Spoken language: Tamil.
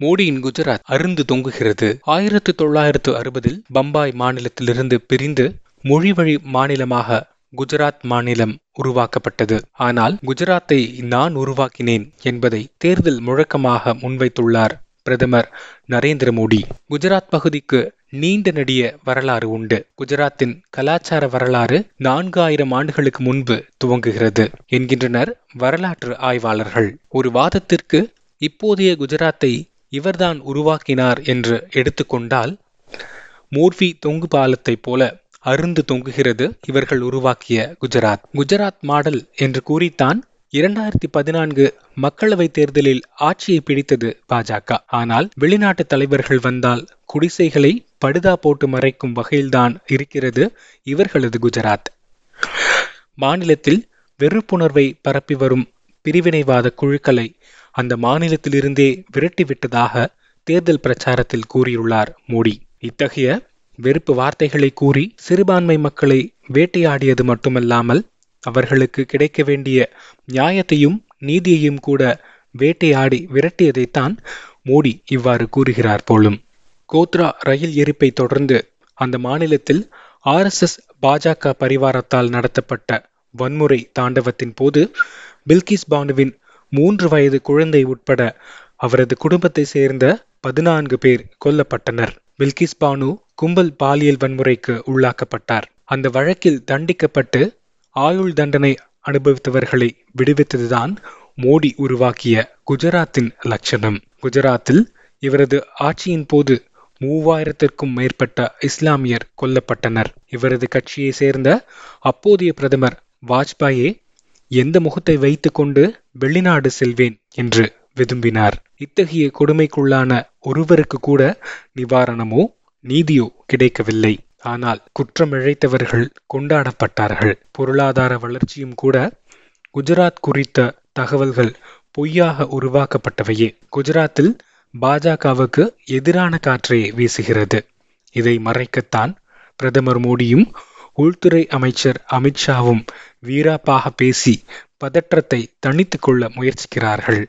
மோடியின் குஜராத் அருந்து தொங்குகிறது. ஆயிரத்து தொள்ளாயிரத்து அறுபதில் பம்பாய் மாநிலத்திலிருந்து பிரிந்து மொழிவழி மாநிலமாக குஜராத் மாநிலம் உருவாக்கப்பட்டது. ஆனால் குஜராத்தை நான் உருவாக்கினேன் என்பதை தேர்தல் முழக்கமாக முன்வைத்துள்ளார் பிரதமர் நரேந்திர மோடி. குஜராத் பகுதிக்கு நீண்ட நெடிய வரலாறு உண்டு. குஜராத்தின் கலாச்சார வரலாறு நான்காயிரம் ஆண்டுகளுக்கு முன்பு துவங்குகிறது என்கின்றனர் வரலாற்று ஆய்வாளர்கள். ஒரு வாதத்திற்கு இப்போதைய குஜராத்தை இவர்தான் உருவாக்கினார் என்று எடுத்துக்கொண்டால் மோர்வி தொங்கு பாலத்தைப் போல அருந்து தொங்குகிறது இவர்கள் உருவாக்கிய குஜராத். குஜராத் மாடல் என்று கூறித்தான் இரண்டாயிரத்தி பதினான்கு மக்களவை தேர்தலில் ஆட்சியை பிடித்தது பாஜக. ஆனால் வெளிநாட்டு தலைவர்கள் வந்தால் குடிசைகளை படுதா போட்டு மறைக்கும் வகையில்தான் இருக்கிறது இவர்களது குஜராத். மாநிலத்தில் வெறுப்புணர்வை பரப்பி வரும் பிரிவினைவாத குழுக்களை அந்த மாநிலத்திலிருந்தே விரட்டிவிட்டதாக தேர்தல் பிரச்சாரத்தில் கூறியுள்ளார் மோடி. இத்தகைய வெறுப்பு வார்த்தைகளை கூறி சிறுபான்மை மக்களை வேட்டையாடியது மட்டுமல்லாமல் அவர்களுக்கு கிடைக்க வேண்டிய நியாயத்தையும் நீதியையும் கூட வேட்டையாடி விரட்டியதைத்தான் மோடி இவ்வாறு கூறுகிறார் போலும். கோத்ரா ரயில் எரிப்பை தொடர்ந்து அந்த மாநிலத்தில் ஆர்எஸ்எஸ் பாஜக பரிவாரத்தால் நடத்தப்பட்ட வன்முறை தாண்டவத்தின் போது பில்கிஸ் பானுவின் மூன்று வயது குழந்தை உட்பட அவரது குடும்பத்தை சேர்ந்த பதினான்கு பேர் கொல்லப்பட்டனர். பில்கிஸ் பானு கும்பல் பாலியல் வன்முறைக்கு உள்ளாக்கப்பட்டார். அந்த வழக்கில் தண்டிக்கப்பட்டு ஆயுள் தண்டனை அனுபவித்தவர்களை விடுவித்ததுதான் மோடி உருவாக்கிய குஜராத்தின் லட்சணம். குஜராத்தில் இவரது ஆட்சியின் போது மூவாயிரத்திற்கும் மேற்பட்ட இஸ்லாமியர் கொல்லப்பட்டனர். இவரது கட்சியை சேர்ந்த அப்போதைய பிரதமர் வாஜ்பாயே எந்த முகத்தை வைத்துக்கொண்டு வெளிநாடு செல்வேன் என்று விரும்பினார் இத்தகைய கொடுமைக்குள்ளான ஒருவருக்கு கூட நிவாரணமோ நீதியோ கிடைக்கவில்லை. ஆனால் குற்றம் இழைத்தவர்கள் கொண்டாடப்பட்டார்கள். பொருளாதார வளர்ச்சியும் கூட குஜராத் குறித்த தகவல்கள் பொய்யாக உருவாக்கப்பட்டவையே. குஜராத்தில் பாஜகவுக்கு எதிரான காற்றை வீசுகிறது. இதை மறைக்கத்தான் பிரதமர் மோடியும் உள்துறை அமைச்சர் அமித்ஷாவும் வீராப்பாக பேசி பதற்றத்தை தணித்துக் கொள்ள முயற்சிக்கிறார்கள்.